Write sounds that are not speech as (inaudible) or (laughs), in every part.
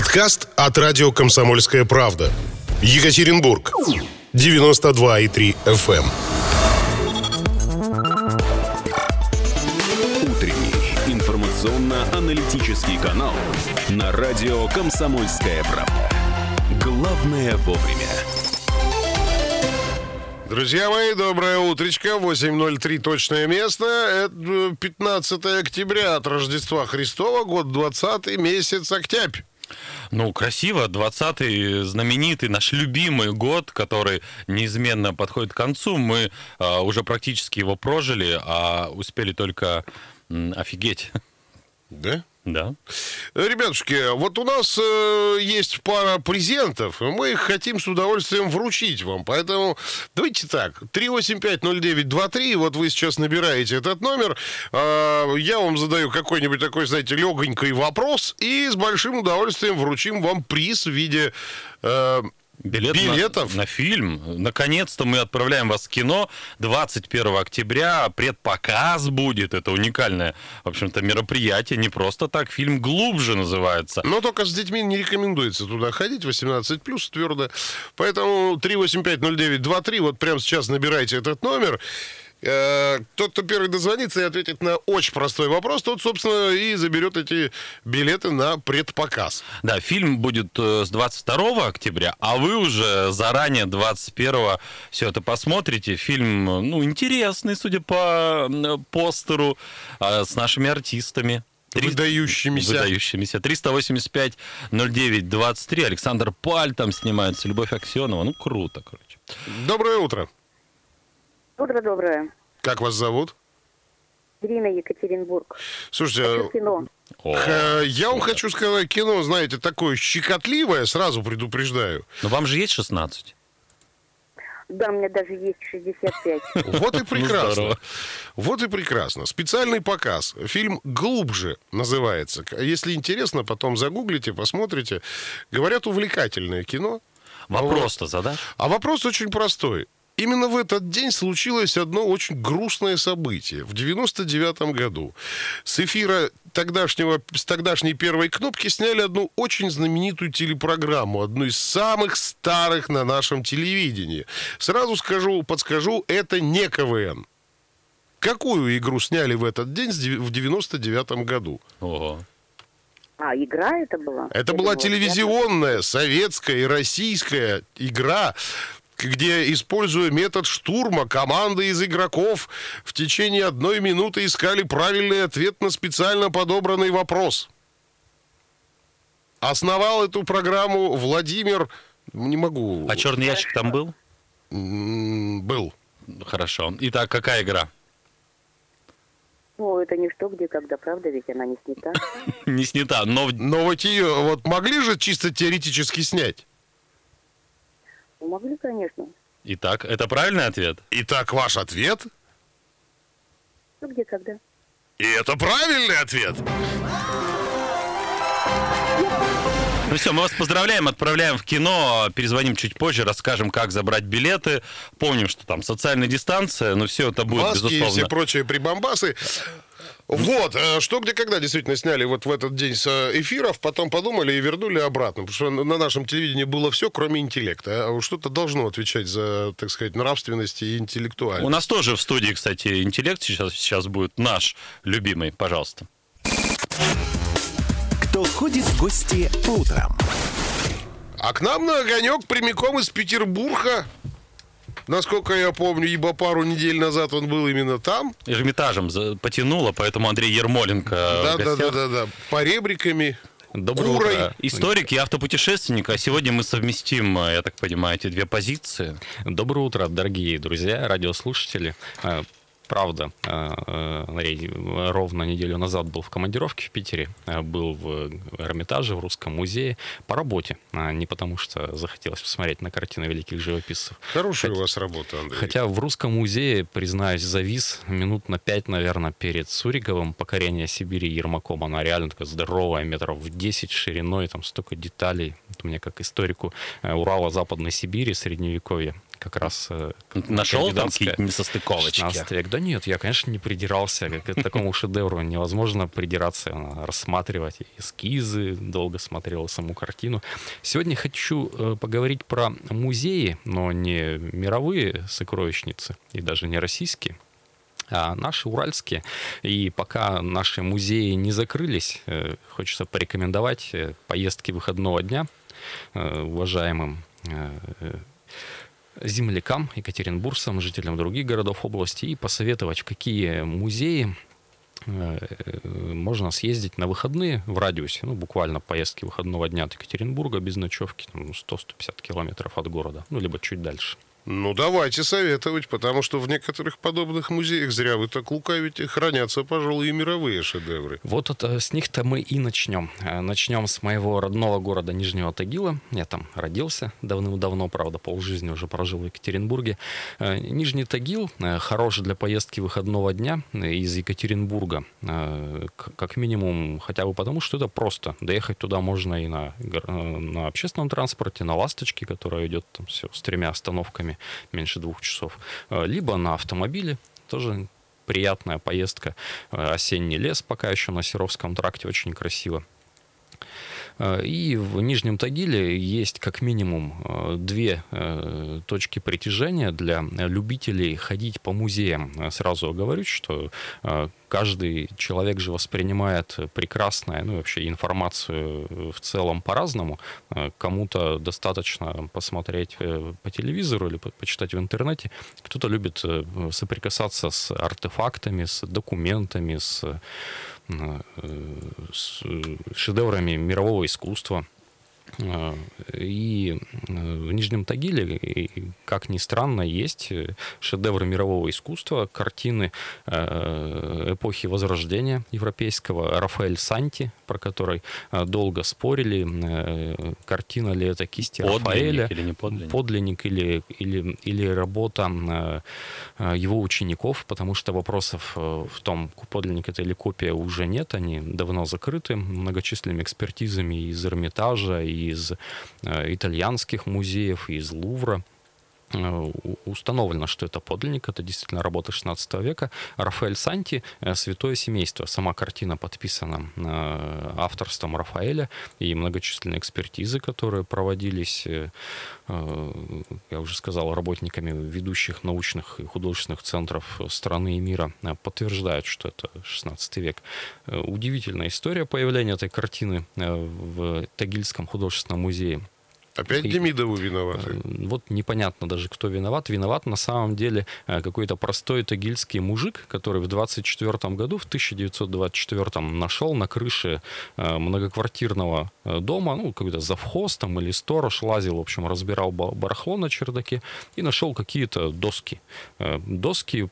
Подкаст от радио «Комсомольская правда». Екатеринбург. 92,3 FM. Утренний информационно-аналитический канал на радио «Комсомольская правда». Главное вовремя. Друзья мои, доброе утречко. 8.03 точное место. Это 15 октября от Рождества Христова, год 20 месяц октябрь. Ну, красиво. 20-й знаменитый, наш любимый год, который неизменно подходит к концу. Мы э, уже практически его прожили, а успели только м, офигеть. Да? Да. Ребятушки, вот у нас э, есть пара презентов, и мы их хотим с удовольствием вручить вам. Поэтому давайте так, 3850923, вот вы сейчас набираете этот номер, э, я вам задаю какой-нибудь такой, знаете, легонький вопрос, и с большим удовольствием вручим вам приз в виде... Э, Билет Билетов? На, на фильм. Наконец-то мы отправляем вас в кино 21 октября. Предпоказ будет. Это уникальное, в общем-то, мероприятие. Не просто так. Фильм «Глубже» называется. Но только с детьми не рекомендуется туда ходить, 18 плюс твердо. Поэтому 3850923, вот прямо сейчас набирайте этот номер. Э, Тот, кто первый дозвонится и ответит на очень простой вопрос, тот, собственно, и заберет эти билеты на предпоказ. Да, фильм будет э, с 22 октября, а вы уже заранее 21 все это посмотрите. Фильм, ну, интересный, судя по постеру, э, с нашими артистами. Три- Выдающимися. Выдающимися. 385 09 23. Александр Паль там снимается, Любовь Аксенова. Ну, круто, короче. Доброе утро. Доброе-доброе. Как вас зовут? Ирина Екатеринбург. Слушайте, Хочу кино. О, я вам хочу сказать, кино, знаете, такое щекотливое, сразу предупреждаю. Но вам же есть 16? Да, у меня даже есть 65. (laughs) Вот и прекрасно. вот и прекрасно. Специальный показ. Фильм «Глубже» называется. Если интересно, потом загуглите, посмотрите. Говорят, увлекательное кино. Вопрос-то задашь? А вопрос очень простой. Именно в этот день случилось одно очень грустное событие. В 99 году с эфира тогдашнего, с тогдашней первой кнопки сняли одну очень знаменитую телепрограмму, одну из самых старых на нашем телевидении. Сразу скажу, подскажу, это не КВН. Какую игру сняли в этот день в 99 году? Ого. А, игра это была? Это Я была думала, телевизионная, советская и российская игра, где, используя метод штурма, команды из игроков в течение одной минуты искали правильный ответ на специально подобранный вопрос. Основал эту программу Владимир... Не могу... А черный ящик там был? Был. Хорошо. Итак, какая игра? Ну, это не что, где, когда, правда, ведь она не снята. (laughs) Не снята, но Но вот ее вот могли же чисто теоретически снять? Могли, конечно. Итак, это правильный ответ? Итак, ваш ответ? Ну, где, когда. И это правильный ответ. Ну все, мы вас поздравляем, отправляем в кино, перезвоним чуть позже, расскажем, как забрать билеты. Помним, что там социальная дистанция, но все это будет, Маски и безусловно. все прочие прибамбасы. Вот, э, что где когда действительно сняли вот в этот день с э, эфиров, потом подумали и вернули обратно. Потому что на нашем телевидении было все, кроме интеллекта. А Что-то должно отвечать за, так сказать, нравственность и У интеллектуальность. нас тоже в студии, кстати, интеллект сейчас, сейчас будет наш любимый, пожалуйста. Кто ходит в гости по утрам? А к нам на огонек прямиком из Петербурга. Насколько я помню, ибо пару недель назад он был именно там. Эрмитажем потянуло, поэтому Андрей Ермоленко в Да, да, да, да, да. По ребриками. Доброе Курой. утро. Историк и автопутешественник. А сегодня мы совместим, э, я так понимаю, эти две позиции. Доброе утро, дорогие друзья, радиослушатели. Э, Правда, э, э, Андрей ровно неделю назад был в командировке в Питере, э, был в Эрмитаже, в Русском музее по работе, не потому что захотелось посмотреть на картины великих живописцев. Хорошая у вас работа, Андрей. Хотя в Русском музее, признаюсь, завис минут на пять, наверное, перед Суриковым покорение Сибири Ермаком. Она реально такая здоровая, метров в 10 шириной, там столько деталей. Вот мне как историку э, Урала Западной Сибири, Средневековья, как раз э, Нашел там какие-то несостыковочки? 16 век. Да нет, я, конечно, не придирался. К такому шедевру невозможно придираться, а, рассматривать эскизы, долго смотрел саму картину. Сегодня хочу э, поговорить про музеи, но не мировые сокровищницы и даже не российские, а наши уральские. И пока наши музеи не закрылись, э, хочется порекомендовать э, поездки выходного дня э, уважаемым э, э, землякам, екатеринбургцам, жителям других городов области и посоветовать, в какие музеи э, можно съездить на выходные в радиусе, ну, буквально поездки выходного дня от Екатеринбурга без ночевки, там, 100-150 километров от города, ну, либо чуть дальше. Ну, давайте советовать, потому что в некоторых подобных музеях, зря вы так лукавите, хранятся, пожалуй, и мировые шедевры. Вот это, с них-то мы и начнем. Э, Начнем с моего родного города Нижнего Тагила. Я там родился давным-давно, правда, полжизни уже прожил в Екатеринбурге. Э, Нижний Тагил э, хорош для поездки выходного дня э, из Екатеринбурга. Э, Как минимум, хотя бы потому, что это просто. Доехать туда можно и на, э, на общественном транспорте, на «Ласточке», которая идет там все с тремя остановками меньше двух часов, э, либо на автомобиле, тоже приятная поездка. Э, Осенний лес пока еще на Серовском тракте очень красиво. Э, И в Нижнем Тагиле есть как минимум э, две э, точки притяжения для любителей ходить по музеям. Сразу оговорюсь, что каждый человек же воспринимает прекрасное, ну и вообще информацию в целом по-разному. Кому-то достаточно посмотреть по телевизору или по- почитать в интернете. Кто-то любит соприкасаться с артефактами, с документами, с шедеврами мирового искусства. Э, И э, в Нижнем Тагиле, как ни странно, есть э, шедевры мирового искусства, картины эпохи Возрождения европейского, Рафаэль Санти, про который долго спорили, картина ли это кисти Подлинник Рафаэля, или не подлинник? подлинник или, или, или работа его учеников, потому что вопросов в том, подлинник это или копия уже нет, они давно закрыты многочисленными экспертизами из Эрмитажа, из э, итальянских музеев, из Лувра. Э, Установлено, что это подлинник, это действительно работа 16 века. Рафаэль Санти э, «Святое семейство». Сама картина подписана э, авторством Рафаэля и многочисленные экспертизы, которые проводились, я уже сказал, работниками ведущих научных и художественных центров страны и мира, подтверждают, что это 16 век. Удивительная история появления этой картины в Тагильском художественном музее. Опять Демидовы виноваты. Э, Вот непонятно даже, кто виноват. Виноват на самом деле э, какой-то простой тагильский мужик, который в 24 году, в 1924 нашел на крыше э, многоквартирного дома, ну, какой-то завхоз там или сторож, лазил, в общем, разбирал ба- барахло на чердаке и нашел какие-то доски. Доски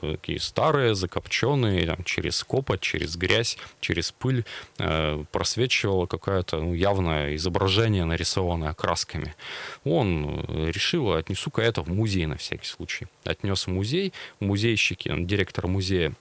такие старые, закопченные, там, через копоть, через грязь, через пыль просвечивало какое-то ну, явное изображение, нарисованное красками. Он э, решил, отнесу-ка это в музей на всякий случай. Отнес в музей. Музейщики, директор музея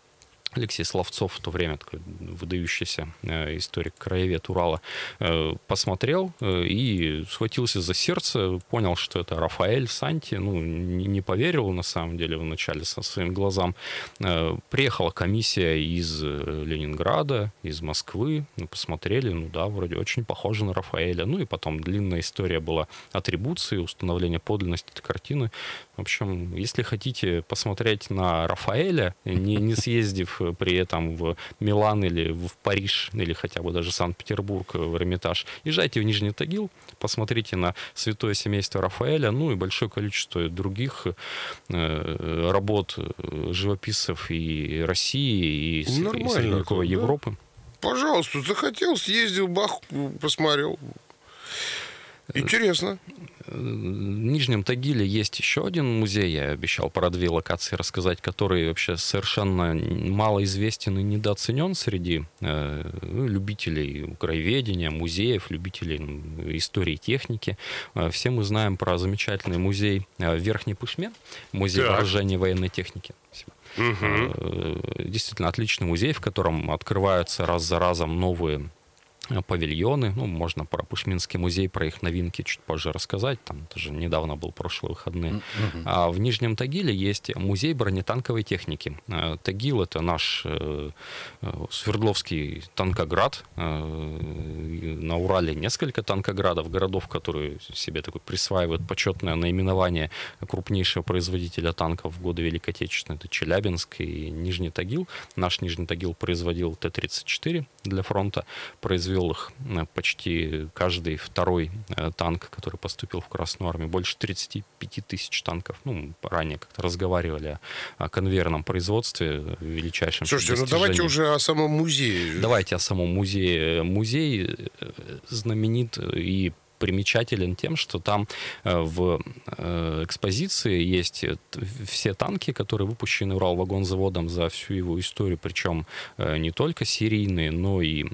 Алексей Славцов, в то время такой выдающийся э, историк, краевед Урала, э, посмотрел э, и схватился за сердце, понял, что это Рафаэль Санти, ну, не, поверил на самом деле вначале со своим глазам. Приехала комиссия из Ленинграда, из Москвы, ну, посмотрели, ну да, вроде очень похоже на Рафаэля. Ну и потом длинная история была атрибуции, установления подлинности этой картины. В общем, если хотите посмотреть на Рафаэля, не, не съездив при этом в Милан или в Париж, или хотя бы даже Санкт-Петербург, в Эрмитаж, езжайте в Нижний Тагил, посмотрите на святое семейство Рафаэля, ну и большое количество других э, работ э, живописцев и России, и, с- и Нормально средневековой да. Европы. Пожалуйста, захотел, съездил, бах, посмотрел. Интересно. В Нижнем Тагиле есть еще один музей, я обещал про две локации рассказать, который вообще совершенно мало известен и недооценен среди э, любителей краеведения, музеев, любителей истории техники. Э, Все мы знаем про замечательный музей э, в Верхней Пышме, музей Так. вооружения военной техники. Э, Действительно отличный музей, в котором открываются раз за разом новые павильоны. Ну, можно про Пушминский музей, про их новинки чуть позже рассказать. Там тоже недавно был прошлые выходные. А в Нижнем Тагиле есть музей бронетанковой техники. Э, Тагил — это наш э, э, Свердловский танкоград. На Урале несколько танкоградов, городов, которые себе такой присваивают почетное наименование крупнейшего производителя танков в годы Великой Отечественной. Это Челябинск и Нижний Тагил. Наш Нижний Тагил производил Т-34 для фронта. Произвел их э, почти каждый второй э, танк, который поступил в Красную Армию. Больше 35 тысяч танков. Ну, ранее как-то разговаривали о конвейерном производстве величайшем Слушайте, ну давайте уже о самом музее. Давайте о самом музее. Музей э, знаменит и примечателен тем, что там э, в э, экспозиции есть э, все танки, которые выпущены Уралвагонзаводом за всю его историю, причем не только серийные, но и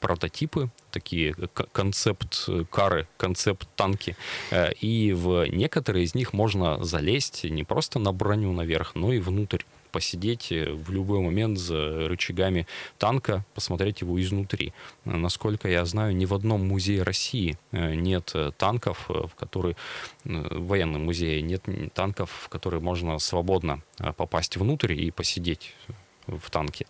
прототипы, такие к- концепт э, кары, концепт танки. Э, И в некоторые из них можно залезть не просто на броню наверх, но и внутрь посидеть э, в любой момент за рычагами танка, посмотреть его изнутри. Насколько я знаю, ни в одном музее России э, нет э, танков, в которые в военном музее нет танков, в которые можно свободно попасть внутрь и посидеть в танке.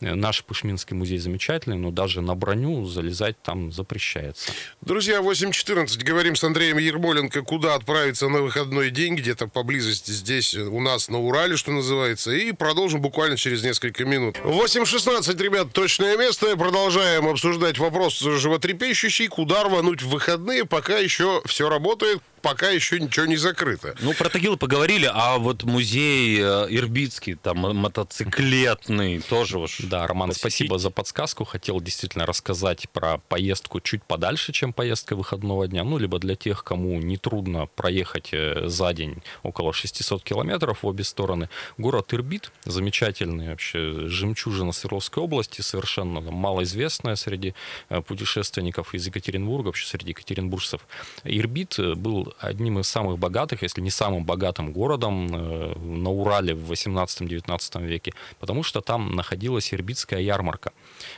Э, Наш Пушминский музей замечательный, но даже на броню залезать там запрещается. Друзья, 8.14. Говорим с Андреем Ермоленко, куда отправиться на выходной день, где-то поблизости здесь, у нас на Урале, что называется. И продолжим буквально через несколько минут. 8.16, ребят, точное место. Продолжаем обсуждать вопрос животрепещущий. Куда рвануть в выходные, пока еще все работает, пока еще ничего не закрыто. Ну, про Тагил поговорили, а вот музей э, Ирбитский, там, мотоциклетный, тоже уж Да, Роман, посетить. спасибо за подсказку. Хотел действительно рассказать про поездку чуть подальше, чем поездка выходного дня. Ну, либо для тех, кому нетрудно проехать э, за день около 600 километров в обе стороны. Город Ирбит, замечательный вообще жемчужина Свердловской области, совершенно там, малоизвестная среди э, путешественников из Екатеринбурга, вообще среди екатеринбуржцев. Ирбит был одним из самых богатых, если не самым богатым городом э, на Урале в 18-19 веке, потому что там находилась Ирбитская ярмарка.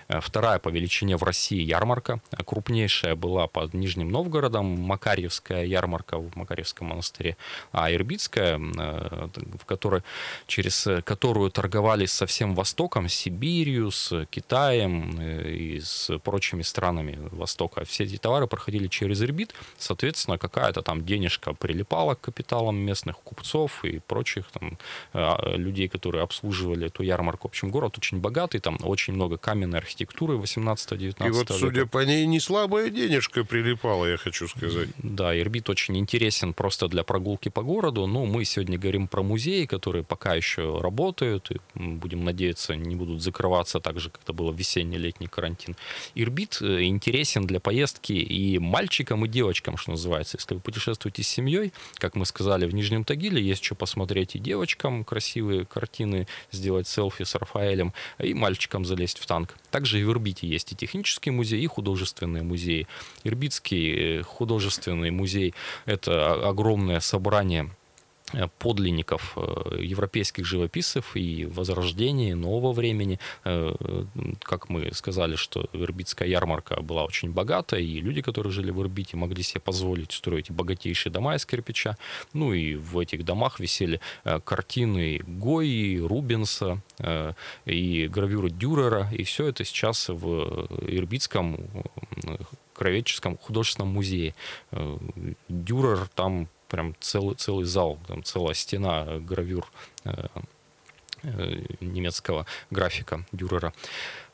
Э, Вторая по величине в России ярмарка. Э, Крупнейшая была под Нижним Новгородом, Макарьевская ярмарка в Макарьевском монастыре. А Ирбитская, в которой, через которую торговали со всем Востоком, с Сибирью, с Китаем и с прочими странами Востока. Все эти товары проходили через Ирбит. Соответственно, какая-то там денежка прилипала к капиталам местных купцов и прочих там э, людей, которые обслуживали эту ярмарку. В общем, город очень богатый, там очень много каменной архитектуры 18-19 И вот, века. судя по ней, не слабая денежка прилипала, я хочу сказать. Да, Ирбит очень интересен просто для прогулки по городу, но мы сегодня говорим про музеи, которые пока еще работают, и будем надеяться, не будут закрываться так же, как это было весенний-летний карантин. Ирбит э, интересен для поездки и мальчикам, и девочкам, что называется. Если вы путешествуете с семьей, как мы сказали, в Нижнем Тагиле есть что посмотреть и девочкам красивые картины, сделать селфи с Рафаэлем, и мальчикам залезть в танк. Также и в Ирбите есть и технический музей, и художественные музеи. Ирбитский э, художественный музей – это огромное собрание подлинников э, европейских живописцев и возрождения нового времени. Э, э, Как мы сказали, что Ирбитская ярмарка была очень богата, и люди, которые жили в Ирбите, могли себе позволить строить богатейшие дома из кирпича. Ну и в этих домах висели э, картины Гои, Рубенса э, и гравюры Дюрера, и все это сейчас в Ирбитском э, краеведческом художественном музее. Э, Дюрер там прям целый, целый зал, там целая стена гравюр э, э, немецкого графика Дюрера.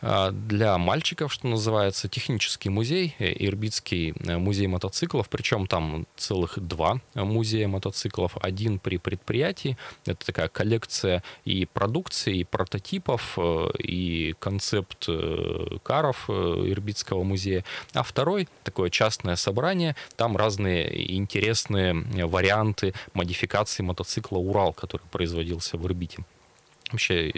А Для мальчиков, что называется, технический музей, э, Ирбитский э, музей мотоциклов, причем там целых два музея мотоциклов. Один при предприятии, это такая коллекция и продукции, и прототипов, э, и концепт э, каров э, Ирбитского музея. А второй, такое частное собрание, там разные интересные варианты модификации мотоцикла «Урал», который производился в Ирбите. Вообще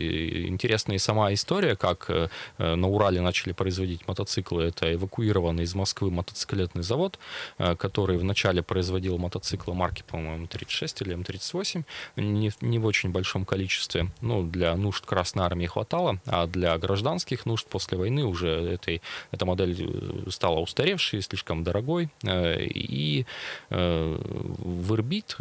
интересная и сама история, как э, э, на Урале начали производить мотоциклы. Это эвакуированный из Москвы мотоциклетный завод, э, который вначале производил мотоциклы марки, по-моему, М36 или М38, не, в- не в очень большом количестве. Ну, для нужд Красной Армии хватало, а для гражданских нужд после войны уже этой, эта модель стала устаревшей, слишком дорогой. И в Ирбит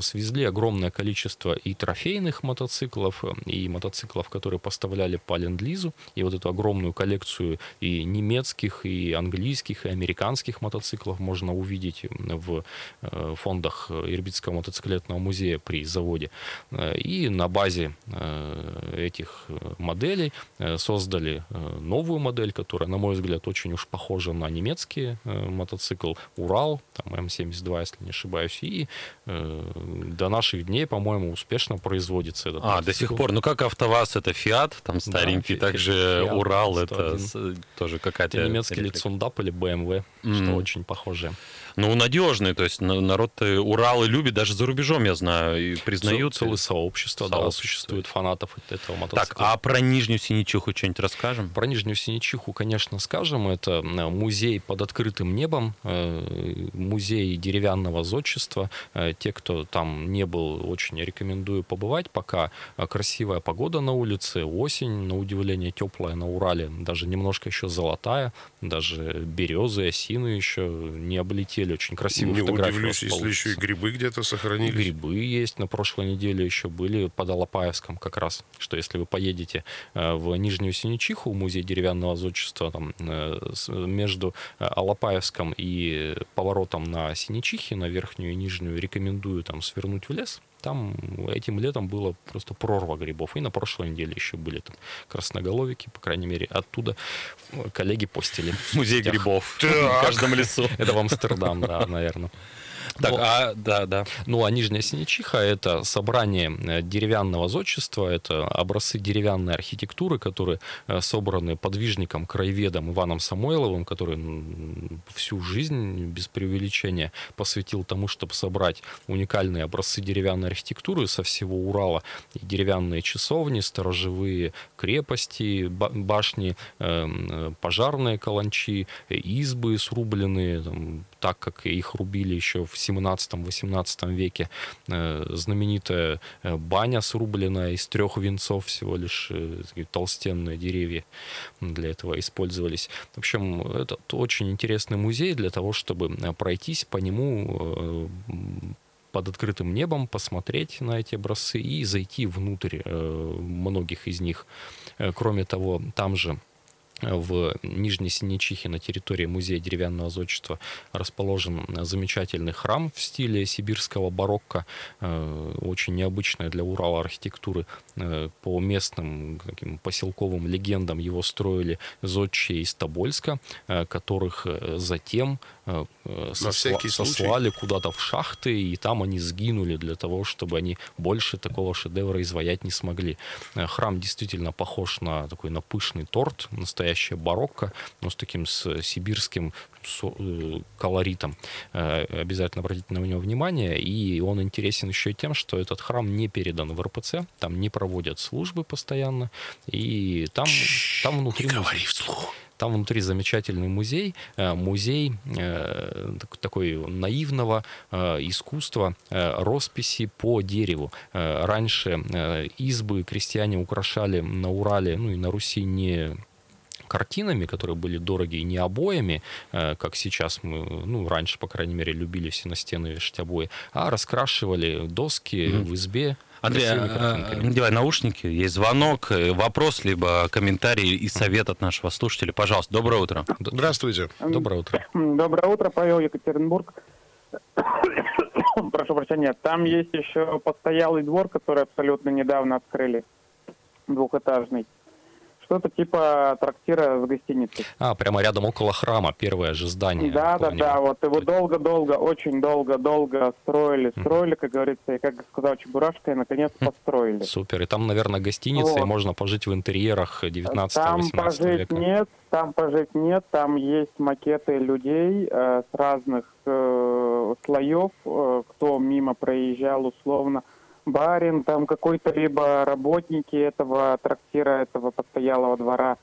свезли огромное количество и трофейных мотоциклов, и мотоциклов, которые поставляли по ленд-лизу, и вот эту огромную коллекцию и немецких, и английских, и американских мотоциклов можно увидеть в э, фондах Ирбитского мотоциклетного музея при заводе. Э, И на базе э, этих моделей создали новую модель, которая, на мой взгляд, очень уж похожа на немецкий мотоцикл Урал, там М72, если не ошибаюсь, и до наших дней, по-моему, успешно производится этот А, до мотоцикл. сих пор. Ну, как АвтоВАЗ это Фиат, там старенький, Фи- также Фиат Урал 101. это тоже какая-то... Это немецкий лицундап или BMW, что Мгм. очень похоже. Ну, надежный, то есть на- народ Уралы любит, даже за рубежом, я знаю, и признают. Целое сообщество, да, Сообщество. существует фанатов этого Так, мотоцикла. а про Нижнюю Синичиху что-нибудь расскажем? Про Нижнюю Синичиху, конечно, скажем. Это э, музей под открытым небом, э, музей деревянного зодчества. Э, Те, кто там не был, очень рекомендую побывать. Пока э, красивая погода на улице, осень, на удивление теплая на Урале, даже немножко еще золотая, даже березы, осины еще не облетели. Очень красивые Не фотографии удивлюсь, у вас если еще и грибы где-то И сохранились. грибы есть. На прошлой неделе еще были под Алапаевском как раз. Что если вы поедете э, в Нижнюю Синичиху, музей деревянного зодчества, там, э, между э, Алапаевском и поворотом на Синичихи, на верхнюю и нижнюю, рекомендую там свернуть в лес. Там этим летом было просто прорва грибов. И на прошлой неделе еще были там красноголовики, по крайней мере, оттуда коллеги постили. Музей грибов (laughs) в каждом лесу. Это в Амстердам, да, наверное. Так, Ну, а, да, да. ну, а Нижняя Синичиха — это собрание э, деревянного зодчества, это образцы деревянной архитектуры, которые э, собраны подвижником, краеведом Иваном Самойловым, который всю жизнь, без преувеличения, посвятил тому, чтобы собрать уникальные образцы деревянной архитектуры со всего Урала. И деревянные часовни, сторожевые крепости, ба- башни, э, м, пожарные каланчи, э, избы срубленные, там, так как их рубили еще в 17-18 веке. Э, Знаменитая э, баня срубленная из трех венцов всего лишь, э, толстенные деревья для этого использовались. В общем, это очень интересный музей для того, чтобы пройтись по нему под открытым небом, посмотреть на эти образцы и зайти внутрь многих из них. Кроме того, там же в Нижней Синичихе на территории музея деревянного зодчества расположен замечательный храм в стиле сибирского барокко, э, очень необычная для Урала архитектуры. Э, По местным таким поселковым легендам его строили зодчие из Тобольска, э, которых затем сосла- всякий случай. сослали куда-то в шахты, и там они сгинули для того, чтобы они больше такого шедевра изваять не смогли. Э, Храм действительно похож на такой на пышный торт, настоящее барокко, но с таким с сибирским э, колоритом. Э, Обязательно обратите на него внимание. И он интересен еще и тем, что этот храм не передан в РПЦ, там не проводят службы постоянно, и там, там внутри... Не говори вслух. Там внутри замечательный музей, э, музей э, так- такой наивного э, искусства росписи по дереву. Раньше избы крестьяне украшали на Урале, ну и на Руси не картинами, которые были дорогие, не обоями, как сейчас мы, ну, раньше, по крайней мере, любили все на стены вешать обои, а раскрашивали доски в избе Андрей, а, картинками. надевай наушники, есть звонок, э, вопрос, либо комментарий и совет от нашего слушателя. Пожалуйста, доброе утро. Здравствуйте. Доброе утро. Доброе утро, Павел Екатеринбург. (coughs) Прошу прощения. Там есть еще постоялый двор, который абсолютно недавно открыли, двухэтажный. Что-то типа трактира с гостиницей. А, прямо рядом около храма, первое же здание. Да, да, помню. да. Вот его долго-долго, очень долго-долго строили, строили, как говорится, и как сказал Чебурашка, и наконец построили. Супер. И там, наверное, гостиница, и Вот. можно пожить в интерьерах 19-18 Там пожить века. нет, там пожить нет, там есть макеты людей э, с разных э, слоев, э, кто мимо проезжал условно. Барин, там какой-то либо работники этого трактира, этого постоялого двора,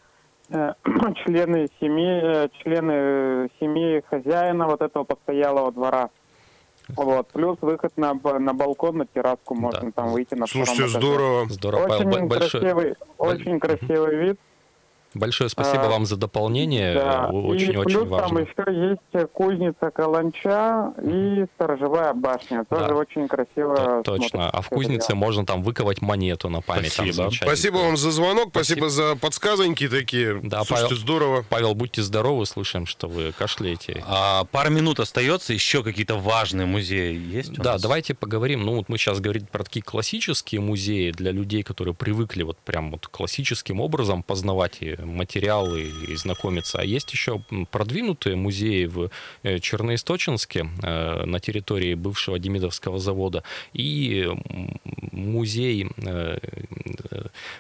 э, (clears throat) члены семьи, э, члены семьи хозяина вот этого постоялого двора. Вот, плюс выход на, на балкон, на терраску, можно там выйти на втором Слушайте, этаже. здорово. Здорово, Очень Павел. Б- красивый, очень красивый вид. Большое спасибо А, вам за дополнение. Да. Очень-очень и плюс важно. там еще есть кузница Каланча и сторожевая башня. Тоже Да. очень красиво. Т- Точно. А в кузнице дело. можно там выковать монету на память. Там Спасибо. замечательно. Спасибо вам за звонок, спасибо, за подсказоньки такие. Да, Слушайте, Павел. здорово. Павел, будьте здоровы, слышим, что вы кашляете. А, пара минут остается, еще какие-то важные музеи есть у Да, нас? давайте поговорим. Ну, вот мы сейчас говорим про такие классические музеи для людей, которые привыкли вот прям вот классическим образом познавать и материалы и знакомиться. А есть еще продвинутые музеи в э, Черноисточинске э, на территории бывшего Демидовского завода и музей э,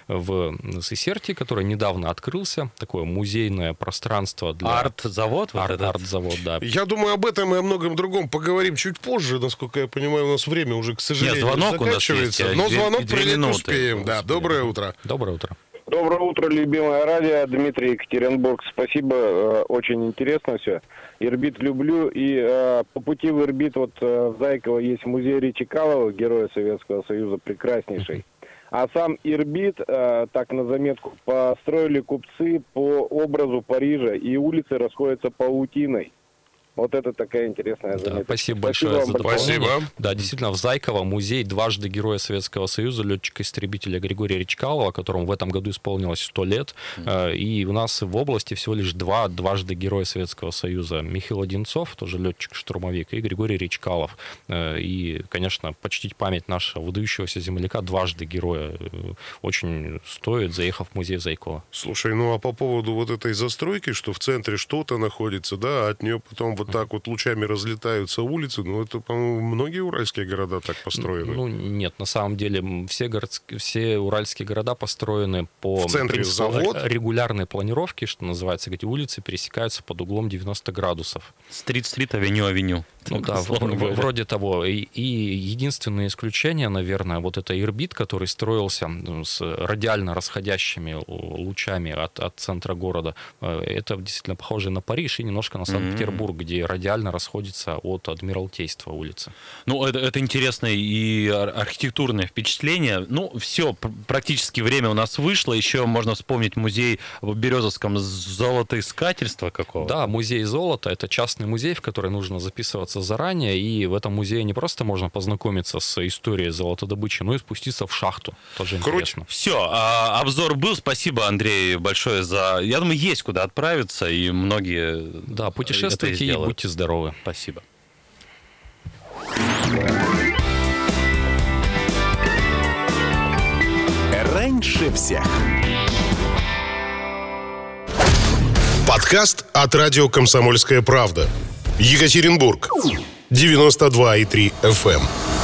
в Сесерте, который недавно открылся. Такое музейное пространство для... Арт-завод вот Арт- этот? арт-завод, да. Я думаю, об этом и о многом другом поговорим чуть позже. Насколько я понимаю, у нас время уже, к сожалению, звонок у нас заканчивается. есть, Но две- звонок две принять минуты. успеем. Да, доброе утро. Доброе утро. Доброе утро, любимое радио. Дмитрий Екатеринбург. Спасибо, э, очень интересно все. Ирбит люблю. И э, по пути в Ирбит, вот э, в Зайково есть музей Речи Калова, героя Советского Союза, прекраснейший. А сам Ирбит, э, так на заметку, построили купцы по образу Парижа, и улицы расходятся паутиной. Вот это такая интересная Да, заметка. спасибо большое вам за дополнение. Спасибо. Да, действительно, в Зайково музей дважды Героя Советского Союза, летчика-истребителя Григория Речкалова, которому в этом году исполнилось 100 лет. Э, И у нас в области всего лишь два дважды Героя Советского Союза. Михаил Одинцов, тоже летчик-штурмовик, и Григорий Речкалов. Э, И, конечно, почтить память нашего выдающегося земляка дважды героя э, очень стоит, заехав в музей Зайкова. Слушай, ну а по поводу вот этой застройки, что в центре что-то находится, да, от нее потом вот так вот лучами разлетаются улицы, ну это, по-моему, многие уральские города так построены. Ну, нет, на самом деле все, городские, все уральские города построены по В центре принципу завод? регулярной планировки, что называется, где улицы пересекаются под углом 90 градусов. Стрит-стрит, авеню-авеню. Ну да, (laughs) вроде того. И, и единственное исключение, наверное, вот это Ирбит, который строился с радиально расходящими лучами от, от центра города. Э, Это действительно похоже на Париж и немножко на Санкт-Петербург, где радиально расходится от Адмиралтейства улица. Ну, это, это интересное и ар- архитектурное впечатление. Ну, все, практически время у нас вышло. Еще можно вспомнить музей в Березовском золотоискательства какого. Да, музей золота это частный музей, в который нужно записываться заранее, и в этом музее не просто можно познакомиться с историей золотодобычи, но и спуститься в шахту. Тоже Круть. интересно. Все, обзор был. Спасибо, Андрей, большое за... Я думаю, есть куда отправиться, и многие Да, путешествуйте и. Будьте здоровы. Спасибо. Раньше всех. Подкаст от радио «Комсомольская правда». Екатеринбург. 92,3 FM.